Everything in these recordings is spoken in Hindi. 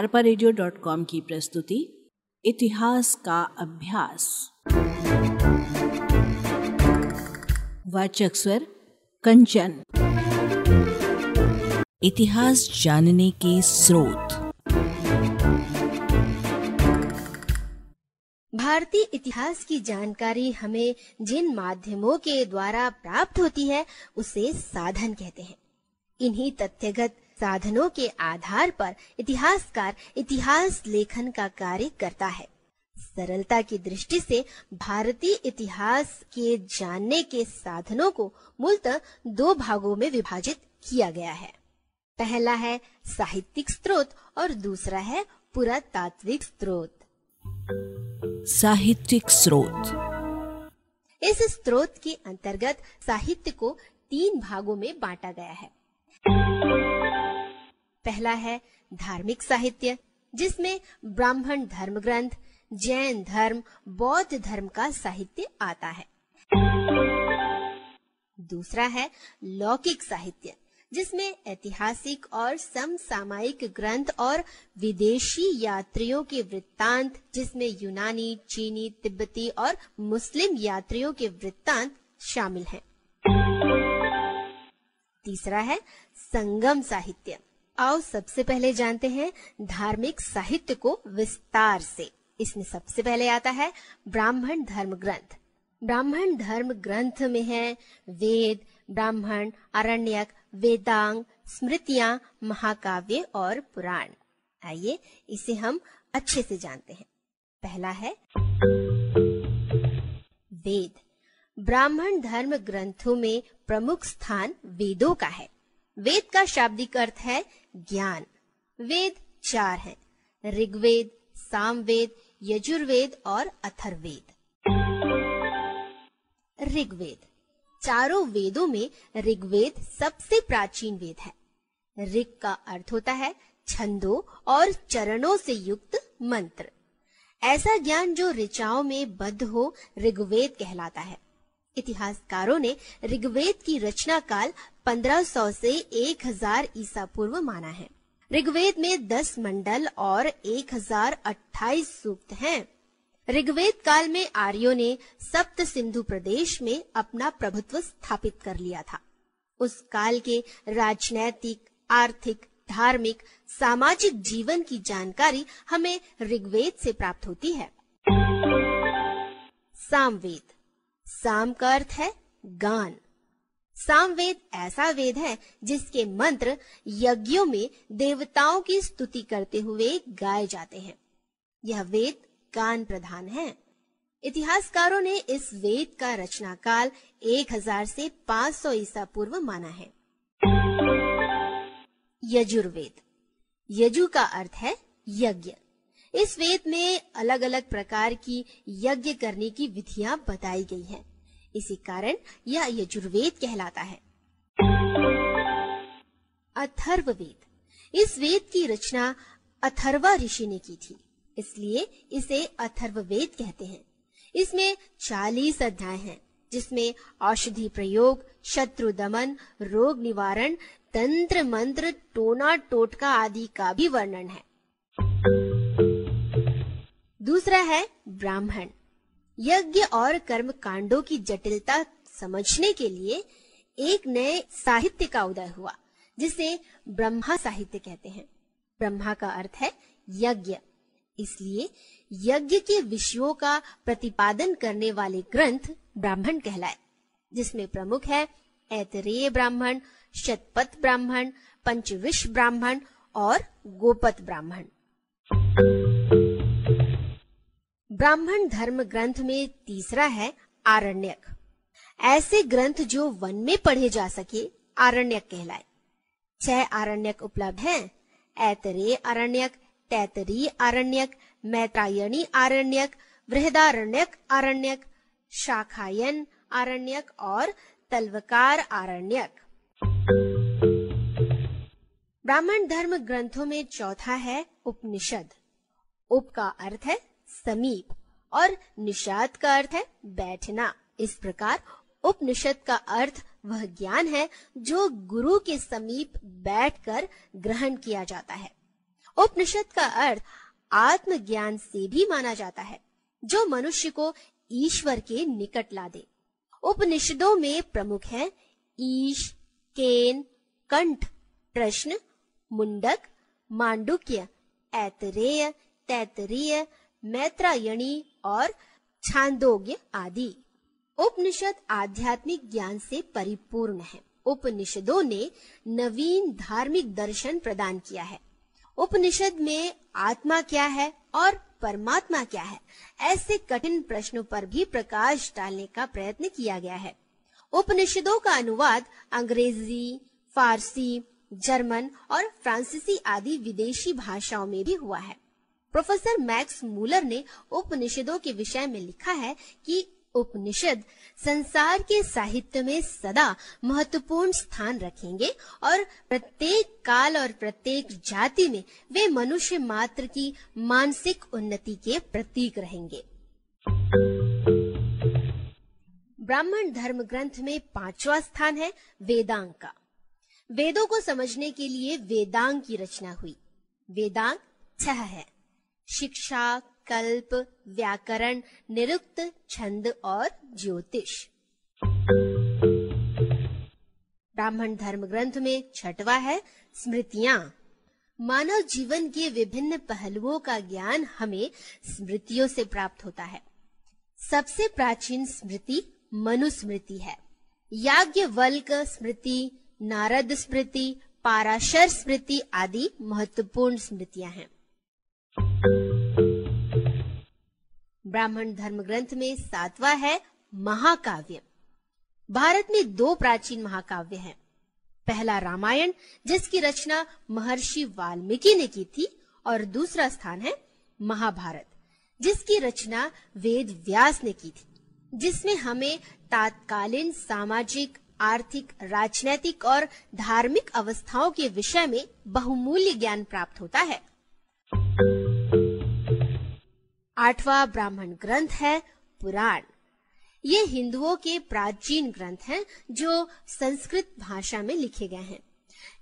अरपा की प्रस्तुति, इतिहास का अभ्यास। वाचक स्वर, कंचन। इतिहास जानने के स्रोत। भारतीय इतिहास की जानकारी हमें जिन माध्यमों के द्वारा प्राप्त होती है, उसे साधन कहते हैं। इन्हीं तथ्यगत साधनों के आधार पर इतिहासकार इतिहास लेखन का कार्य करता है। सरलता की दृष्टि से भारतीय इतिहास के जानने के साधनों को मूलतः दो भागों में विभाजित किया गया है। पहला है साहित्यिक स्रोत और दूसरा है पुरातात्विक स्रोत। साहित्यिक स्रोत। इस स्रोत के अंतर्गत साहित्य को तीन भागों में बांटा गया है। पहला है धार्मिक साहित्य, जिसमें ब्राह्मण धर्म ग्रंथ जैन धर्म, बौद्ध धर्म का साहित्य आता है दूसरा है लौकिक साहित्य, जिसमें ऐतिहासिक और समसामयिक ग्रंथ और विदेशी यात्रियों के वृत्तांत, जिसमें यूनानी, चीनी, तिब्बती और मुस्लिम यात्रियों के वृत्तांत शामिल हैं। तीसरा है संगम साहित्य आओ सबसे पहले जानते हैं धार्मिक साहित्य को विस्तार से। इसमें सबसे पहले आता है ब्राह्मण धर्म ग्रंथ ब्राह्मण धर्म ग्रंथ में है वेद, ब्राह्मण, अरण्यक, वेदांग, स्मृतियाँ, महाकाव्य और पुराण। आइए इसे हम अच्छे से जानते हैं। पहला है वेद। ब्राह्मण धर्म ग्रंथों में प्रमुख स्थान वेदों का है। वेद का शाब्दिक अर्थ है ज्ञान। वेद चार हैं, ऋग्वेद, सामवेद, यजुर्वेद और अथर्वेद ऋग्वेद। चारों वेदों में ऋग्वेद सबसे प्राचीन वेद है। ऋग का अर्थ होता है छंदों और चरणों से युक्त मंत्र। ऐसा ज्ञान जो ऋचाओं में बद्ध हो, ऋग्वेद कहलाता है। इतिहासकारों ने ऋग्वेद की रचना काल 1500 से 1000 ईसा पूर्व माना है। ऋग्वेद में 10 मंडल और 1028 सूक्त हैं। ऋग्वेद काल में आर्यों ने सप्त सिंधु प्रदेश में अपना प्रभुत्व स्थापित कर लिया था। उस काल के राजनैतिक, आर्थिक, धार्मिक, सामाजिक जीवन की जानकारी हमें ऋग्वेद से प्राप्त होती है। सामवेद। साम का अर्थ है गान। सामवेद ऐसा वेद है जिसके मंत्र यज्ञों में देवताओं की स्तुति करते हुए गाए जाते हैं। यह वेद गान प्रधान है। इतिहासकारों ने इस वेद का रचना काल 1000 से 500 ईसा पूर्व माना है। यजुर्वेद। यजु का अर्थ है यज्ञ। इस वेद में अलग अलग प्रकार की यज्ञ करने की विधियाँ बताई गई हैं। इसी कारण यह यजुर्वेद कहलाता है। अथर्ववेद। इस वेद की रचना अथर्वा ऋषि ने की थी, इसलिए इसे अथर्ववेद कहते हैं। इसमें चालीस अध्याय हैं, जिसमें औषधि प्रयोग, शत्रु दमन, रोग निवारण, तंत्र मंत्र, टोना टोटका आदि का भी वर्णन है। दूसरा है ब्राह्मण। यज्ञ और कर्म कांडों की जटिलता समझने के लिए एक नए साहित्य का उदय हुआ, जिसे ब्रह्मा साहित्य कहते हैं। ब्रह्मा का अर्थ है यज्ञ। इसलिए यज्ञ के विषयों का प्रतिपादन करने वाले ग्रंथ ब्राह्मण कहलाए, जिसमें प्रमुख है ऐतरेय ब्राह्मण, शतपथ ब्राह्मण पंचविश ब्राह्मण और गोपत ब्राह्मण। ब्राह्मण धर्म ग्रंथ में तीसरा है आरण्यक। ऐसे ग्रंथ जो वन में पढ़े जा सके, आरण्यक कहलाए। छह आरण्यक उपलब्ध हैं। ऐतरे आरण्यक, तैतरी आरण्यक, मैत्रायणी आरण्यक वृहदारण्यक आरण्यक, शाखायन आरण्यक और तलवकार आरण्यक। ब्राह्मण धर्म ग्रंथों में चौथा है उपनिषद। उप का अर्थ है समीप। और निषाद का अर्थ है बैठना। इस प्रकार उपनिषद का अर्थ वह ज्ञान है जो गुरु के समीप बैठकर ग्रहण किया जाता है। उपनिषद का अर्थ आत्मज्ञान से भी माना जाता है, जो मनुष्य को ईश्वर के निकट ला दे। उपनिषदों में प्रमुख हैं ईश, केन, कंठ, प्रश्न, मुंडक, मांडुक्य, ऐतरेय, तैतरीय मैत्रायणी और छांदोग्य आदि। उपनिषद आध्यात्मिक ज्ञान से परिपूर्ण है। उपनिषदों ने नवीन धार्मिक दर्शन प्रदान किया है। उपनिषद में आत्मा क्या है और परमात्मा क्या है, ऐसे कठिन प्रश्नों पर भी प्रकाश डालने का प्रयत्न किया गया है। उपनिषदों का अनुवाद अंग्रेज़ी, फारसी, जर्मन और फ्रांसीसी आदि विदेशी भाषाओं में भी हुआ है। प्रोफेसर मैक्स मूलर ने उपनिषदों के विषय में लिखा है कि उपनिषद संसार के साहित्य में सदा महत्वपूर्ण स्थान रखेंगे और प्रत्येक काल और प्रत्येक जाति में वे मनुष्य मात्र की मानसिक उन्नति के प्रतीक रहेंगे। ब्राह्मण धर्म ग्रंथ में पांचवा स्थान है वेदांग का। वेदों को समझने के लिए वेदांग की रचना हुई। वेदांग छह है। शिक्षा, कल्प, व्याकरण, निरुक्त, छंद और ज्योतिष। ब्राह्मण धर्म ग्रंथ में छठवा है स्मृतियाँ। मानव जीवन के विभिन्न पहलुओं का ज्ञान हमें स्मृतियों से प्राप्त होता है। सबसे प्राचीन स्मृति मनुस्मृति है। याज्ञवल्क स्मृति, नारद स्मृति, पाराशर स्मृति आदि महत्वपूर्ण स्मृतियाँ हैं। ब्राह्मण धर्म ग्रंथ में सातवा है महाकाव्य। भारत में दो प्राचीन महाकाव्य हैं। पहला रामायण, जिसकी रचना महर्षि वाल्मीकि ने की थी, और दूसरा स्थान है महाभारत, जिसकी रचना वेद व्यास ने की थी, जिसमें हमें तात्कालीन सामाजिक, आर्थिक, राजनैतिक और धार्मिक अवस्थाओं के विषय में बहुमूल्य ज्ञान प्राप्त होता है। आठवां ब्राह्मण ग्रंथ है, पुराण। ये हिंदुओं के प्राचीन ग्रंथ हैं, जो संस्कृत भाषा में लिखे गए हैं।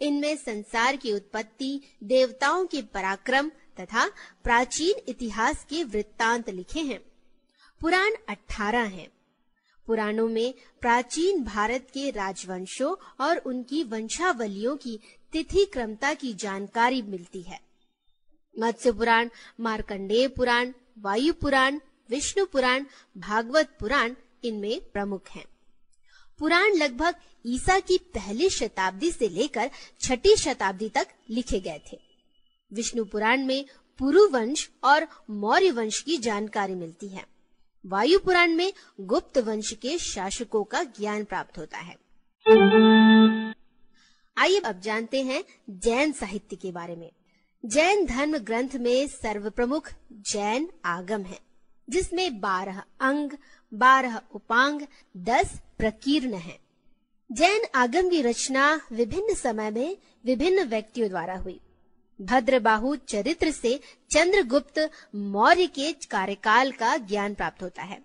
इनमें संसार की उत्पत्ति, देवताओं के पराक्रम तथा प्राचीन इतिहास के वृत्तांत लिखे हैं। पुराण अठारह हैं। पुराणों में प्राचीन भारत के राजवंशों और उनकी वंशावलियों की तिथि क्रमता की जानकारी मिलती है। मत्स्य पुराण, मार्कंडेय पुराण वायु पुराण, विष्णु पुराण, भागवत पुराण इनमें प्रमुख हैं। पुराण लगभग ईसा की पहली शताब्दी से लेकर छठी शताब्दी तक लिखे गए थे। विष्णु पुराण में पुरु वंश और मौर्य वंश की जानकारी मिलती है। वायु पुराण में गुप्त वंश के शासकों का ज्ञान प्राप्त होता है। आइए अब जानते हैं जैन साहित्य के बारे में। जैन धर्म ग्रंथ में सर्व प्रमुख जैन आगम है, जिसमें बारह अंग, बारह उपांग, दस प्रकीर्ण है। जैन आगम की रचना विभिन्न समय में विभिन्न व्यक्तियों द्वारा हुई। भद्रबाहु चरित्र से चंद्रगुप्त मौर्य के कार्यकाल का ज्ञान प्राप्त होता है।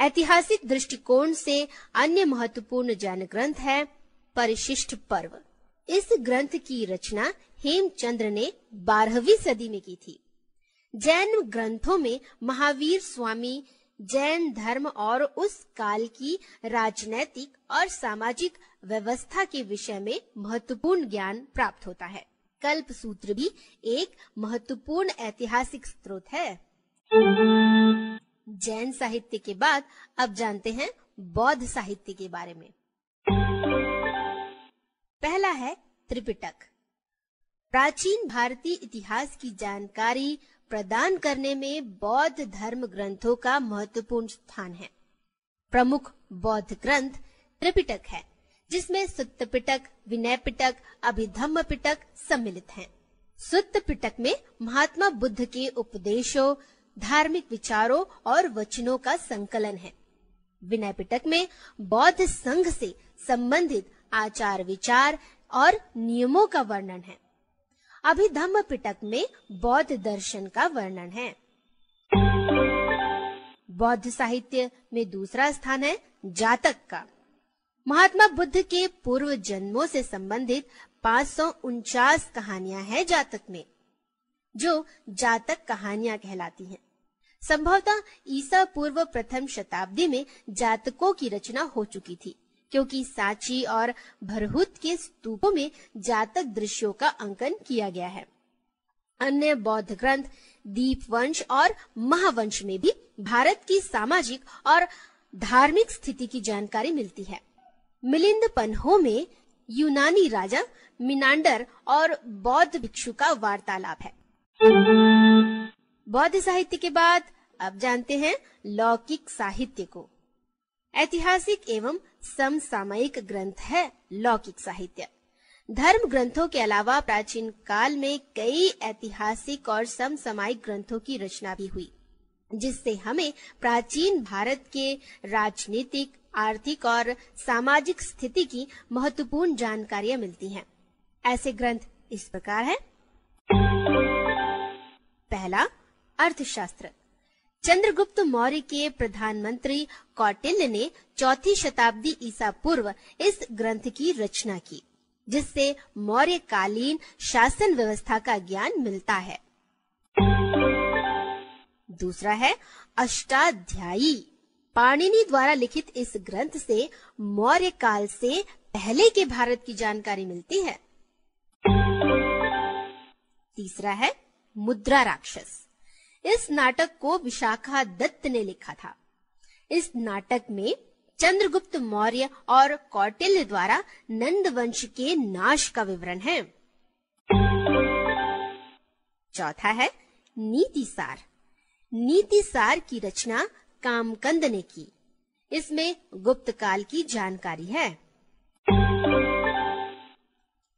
ऐतिहासिक दृष्टिकोण से अन्य महत्वपूर्ण जैन ग्रंथ है परिशिष्ट पर्व। इस ग्रंथ की रचना हेमचंद्र ने बारहवीं सदी में की थी। जैन ग्रंथों में महावीर स्वामी, जैन धर्म और उस काल की राजनैतिक और सामाजिक व्यवस्था के विषय में महत्वपूर्ण ज्ञान प्राप्त होता है। कल्प सूत्र भी एक महत्वपूर्ण ऐतिहासिक स्रोत है। जैन साहित्य के बाद अब जानते हैं बौद्ध साहित्य के बारे में। पहला है त्रिपिटक। प्राचीन भारतीय इतिहास की जानकारी प्रदान करने में बौद्ध धर्म ग्रंथों का महत्वपूर्ण स्थान है। प्रमुख बौद्ध ग्रंथ त्रिपिटक है, जिसमें सुत्त पिटक विनय पिटक अभिधम्म पिटक सम्मिलित हैं। सुत्त पिटक में महात्मा बुद्ध के उपदेशों, धार्मिक विचारों और वचनों का संकलन है। विनय पिटक में बौद्ध संघ से संबंधित आचार विचार और नियमों का वर्णन है। अभिधम्म पिटक में बौद्ध दर्शन का वर्णन है। बौद्ध साहित्य में दूसरा स्थान है जातक का। महात्मा बुद्ध के पूर्व जन्मों से संबंधित पाँच कहानियाँ हैं जातक में, जो जातक कहानियाँ कहलाती हैं। संभवतः ईसा पूर्व प्रथम शताब्दी में जातकों की रचना हो चुकी थी। क्योंकि सांची और भरहुत के स्तूपों में जातक दृश्यों का अंकन किया गया है। अन्य बौद्ध ग्रंथ दीप वंश और महावंश में भी भारत की सामाजिक और धार्मिक स्थिति की जानकारी मिलती है। मिलिंद पन्हो में यूनानी राजा, मिनांडर और बौद्ध भिक्षु का वार्तालाप है। बौद्ध साहित्य के बाद अब जानते हैं लौकिक साहित्य को। ऐतिहासिक एवं समसामयिक ग्रंथ है लौकिक साहित्य धर्म ग्रंथों के अलावा प्राचीन काल में कई ऐतिहासिक और समसामयिक ग्रंथों की रचना भी हुई, जिससे हमें प्राचीन भारत के राजनीतिक, आर्थिक और सामाजिक स्थिति की महत्वपूर्ण जानकारियाँ मिलती हैं। ऐसे ग्रंथ इस प्रकार हैं। पहला, अर्थशास्त्र चंद्रगुप्त मौर्य के प्रधानमंत्री कौटिल्य ने चौथी शताब्दी ईसा पूर्व इस ग्रंथ की रचना की, जिससे मौर्य कालीन शासन व्यवस्था का ज्ञान मिलता है। दूसरा है अष्टाध्यायी। पाणिनि द्वारा लिखित इस ग्रंथ से मौर्य काल से पहले के भारत की जानकारी मिलती है। तीसरा है मुद्रा राक्षस। इस नाटक को विशाखा दत्त ने लिखा था। इस नाटक में चंद्रगुप्त मौर्य और कौटिल्य द्वारा नंद वंश के नाश का विवरण है। चौथा है नीति सार नीति सार की रचना कामकंद ने की। इसमें गुप्त काल की जानकारी है।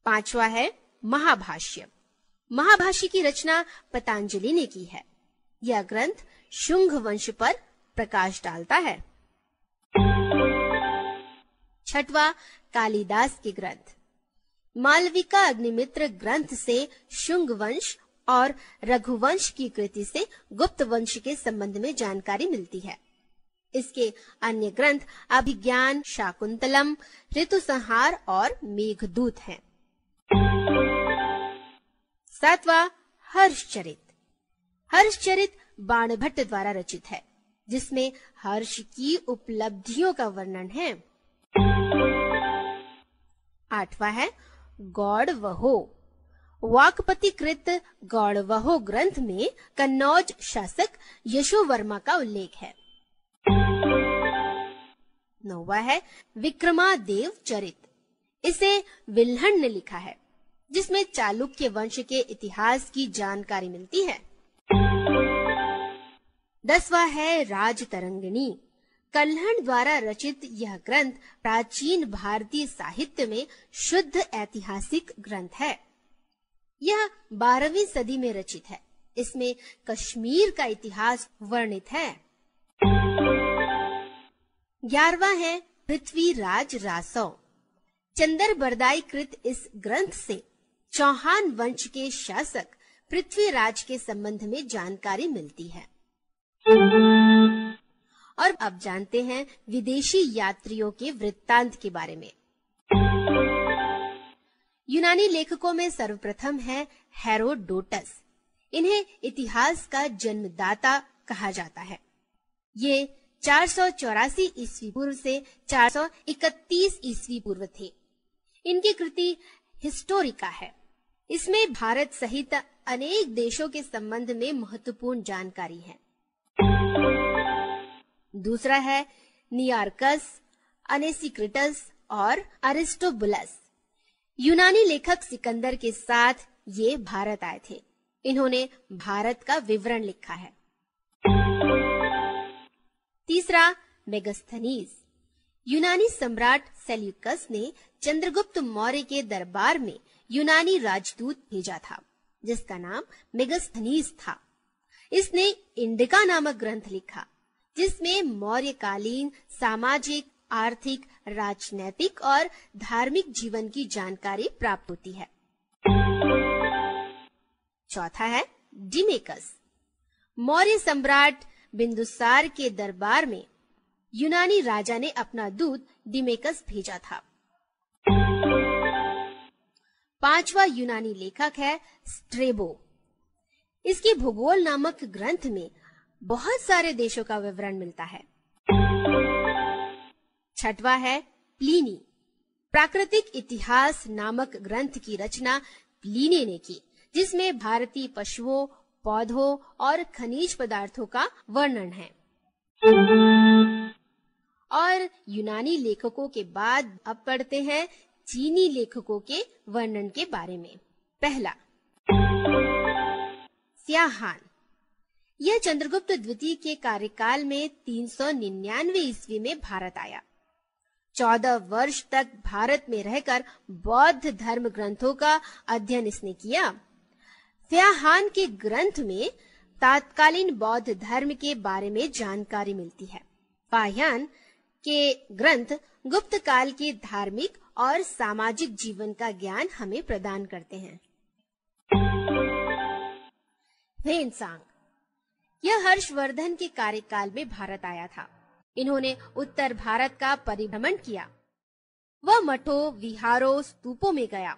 पांचवा है, महाभाष्य। महाभाष्य की रचना पतंजलि ने की है। यह ग्रंथ शुंग वंश पर प्रकाश डालता है। छठवा कालिदास के ग्रंथ। मालविका अग्निमित्र ग्रंथ से शुंग वंश और रघुवंश की कृति से गुप्त वंश के संबंध में जानकारी मिलती है। इसके अन्य ग्रंथ अभिज्ञान, शाकुंतलम ऋतु संहार और मेघदूत हैं। सातवा हर्षचरित। हर्षचरित बाणभट्ट द्वारा रचित है, जिसमें हर्ष की उपलब्धियों का वर्णन है। आठवां है गौड़ वहो वाकपति कृत गौड़ वहो ग्रंथ में कन्नौज शासक यशो वर्मा का उल्लेख है। नौवा है, विक्रमादेव चरित। इसे विल्हण ने लिखा है, जिसमें चालुक्य वंश के इतिहास की जानकारी मिलती है। दसवा है राज तरंगिणी कल्हण द्वारा रचित यह ग्रंथ प्राचीन भारतीय साहित्य में शुद्ध ऐतिहासिक ग्रंथ है। यह बारहवीं सदी में रचित है। इसमें कश्मीर का इतिहास वर्णित है। ग्यारहवा है पृथ्वीराज रासो। चंदर बरदाई कृत इस ग्रंथ से चौहान वंश के शासक पृथ्वीराज के संबंध में जानकारी मिलती है। और अब जानते हैं विदेशी यात्रियों के वृत्तांत के बारे में। यूनानी लेखकों में सर्वप्रथम है हेरोडोटस। इन्हें इतिहास का जन्मदाता कहा जाता है। ये चार सौ चौरासी ईस्वी पूर्व से 431 ईस्वी पूर्व थे। इनकी कृति हिस्टोरिका है। इसमें भारत सहित अनेक देशों के संबंध में महत्वपूर्ण जानकारी है। दूसरा है नियार्कस, अनेसिक्रिटस और अरिस्टोबुलस। यूनानी लेखक सिकंदर के साथ ये भारत आए थे। इन्होंने भारत का विवरण लिखा है। तीसरा मेगस्थनीस यूनानी सम्राट सेल्यूकस ने चंद्रगुप्त मौर्य के दरबार में यूनानी राजदूत भेजा था, जिसका नाम मेगस्थनीज था। इसने इंडिका नामक ग्रंथ लिखा। जिसमें मौर्यकालीन, सामाजिक, आर्थिक, राजनैतिक और धार्मिक जीवन की जानकारी प्राप्त होती है। चौथा है, डिमेकस। मौर्य सम्राट बिंदुसार के दरबार में यूनानी राजा ने अपना दूत डिमेकस भेजा था। पांचवा यूनानी लेखक है स्ट्रेबो। इसके भूगोल नामक ग्रंथ में बहुत सारे देशों का विवरण मिलता है। छठवा है, प्लीनी। प्राकृतिक इतिहास नामक ग्रंथ की रचना प्लीनी ने की, जिसमें भारतीय पशुओं, पौधों और खनिज पदार्थों का वर्णन है। और यूनानी लेखकों के बाद अब पढ़ते हैं चीनी लेखकों के वर्णन के बारे में। पहला, स्याहान। यह चंद्रगुप्त द्वितीय के कार्यकाल में 399 ईस्वी में भारत आया। चौदह वर्ष तक भारत में रहकर बौद्ध धर्म ग्रंथों का अध्ययन इसने किया। फ्याहान के ग्रंथ में तात्कालीन बौद्ध धर्म के बारे में जानकारी मिलती है। फाह्यान के ग्रंथ गुप्त काल के धार्मिक और सामाजिक जीवन का ज्ञान हमें प्रदान करते हैं। यह हर्षवर्धन के कार्यकाल में भारत आया था। इन्होंने उत्तर भारत का परिभ्रमण किया। वह मठों, विहारों, स्तूपों में गया।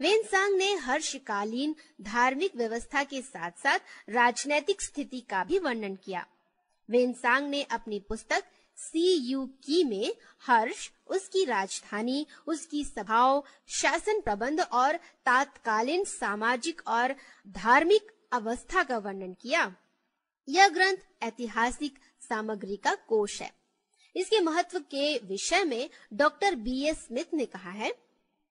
वेनसांग ने हर्षकालीन धार्मिक व्यवस्था के साथ साथ राजनैतिक स्थिति का भी वर्णन किया। वेनसांग ने अपनी पुस्तक सी यू की में हर्ष, उसकी राजधानी, उसकी सभाओं, शासन प्रबंध और तात्कालीन सामाजिक और धार्मिक अवस्था का वर्णन किया। यह ग्रंथ ऐतिहासिक सामग्री का कोश है। इसके महत्व के विषय में डॉक्टर बी एस स्मिथ ने कहा है,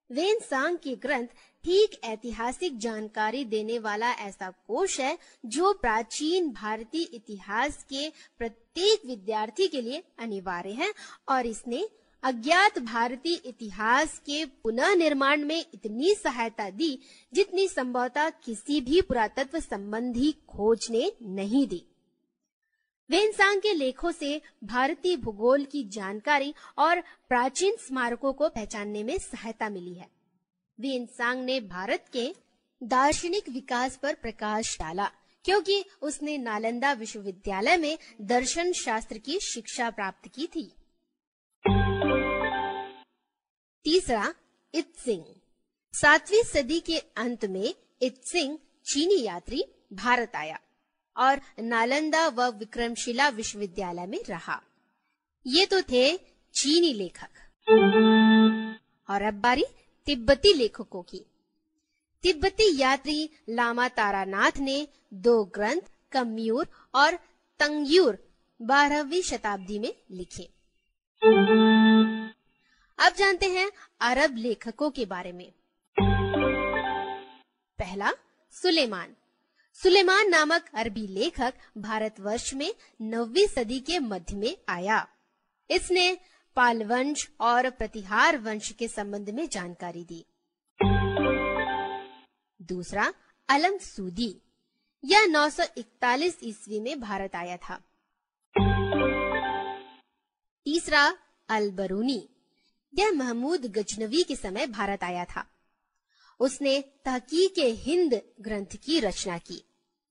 वेन सांग के ग्रंथ ठीक ऐतिहासिक जानकारी देने वाला ऐसा कोश है जो प्राचीन भारतीय इतिहास के प्रत्येक विद्यार्थी के लिए अनिवार्य है और इसने अज्ञात भारतीय इतिहास के पुनः निर्माण में इतनी सहायता दी जितनी संभवतः किसी भी पुरातत्व संबंधी खोज ने नहीं दी। वेनसांग के लेखों से भारतीय भूगोल की जानकारी और प्राचीन स्मारकों को पहचानने में सहायता मिली है। वेनसांग ने भारत के दार्शनिक विकास पर प्रकाश डाला, क्योंकि उसने नालंदा विश्वविद्यालय में दर्शन शास्त्र की शिक्षा प्राप्त की थी। तीसरा, इत्सिंग। सातवीं सदी के अंत में इत्सिंग चीनी यात्री भारत आया। और नालंदा व विक्रमशिला विश्वविद्यालय में रहा। ये तो थे चीनी लेखक। और अब बारी तिब्बती लेखकों की। तिब्बती यात्री लामा तारानाथ ने दो ग्रंथ, कम्यूर और तंगयूर, बारहवीं शताब्दी में लिखे। अब जानते हैं अरब लेखकों के बारे में। पहला, सुलेमान। सुलेमान नामक अरबी लेखक भारतवर्ष में नौवीं सदी के मध्य में आया। इसने पाल वंश और प्रतिहार वंश के संबंध में जानकारी दी। दूसरा, अलम सूदी। यह 941 ईस्वी में भारत आया था। तीसरा, अलबरूनी। यह महमूद गजनवी के समय भारत आया था। उसने तहकीक हिंद ग्रंथ की रचना की।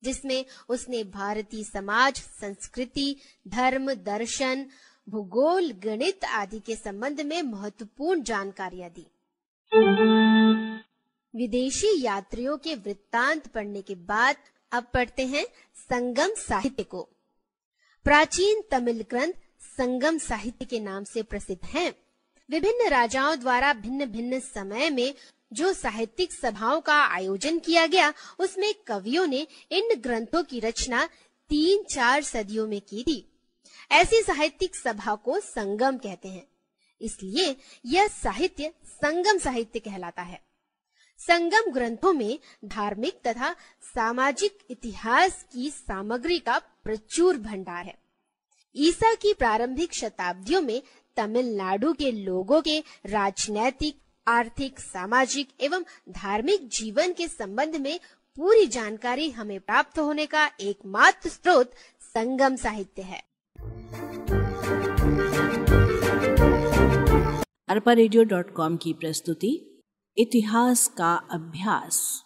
जिसमें उसने भारतीय समाज, संस्कृति, धर्म, दर्शन, भूगोल, गणित आदि के संबंध में महत्वपूर्ण जानकारियाँ दी विदेशी यात्रियों के वृत्तांत पढ़ने के बाद अब पढ़ते हैं संगम साहित्य को प्राचीन तमिल ग्रंथ संगम साहित्य के नाम से प्रसिद्ध हैं। विभिन्न राजाओं द्वारा भिन्न भिन्न समय में जो साहित्यिक सभाओं का आयोजन किया गया, उसमें कवियों ने इन ग्रंथों की रचना तीन चार सदियों में की थी। ऐसी साहित्यिक सभा को संगम कहते हैं। इसलिए यह साहित्य संगम साहित्य कहलाता है। संगम ग्रंथों में धार्मिक तथा सामाजिक इतिहास की सामग्री का प्रचुर भंडार है। ईसा की प्रारंभिक शताब्दियों में तमिलनाडु के लोगों के राजनैतिक आर्थिक, सामाजिक एवं धार्मिक जीवन के संबंध में पूरी जानकारी हमें प्राप्त होने का एकमात्र स्रोत संगम साहित्य है। अरपा की प्रस्तुति, इतिहास का अभ्यास।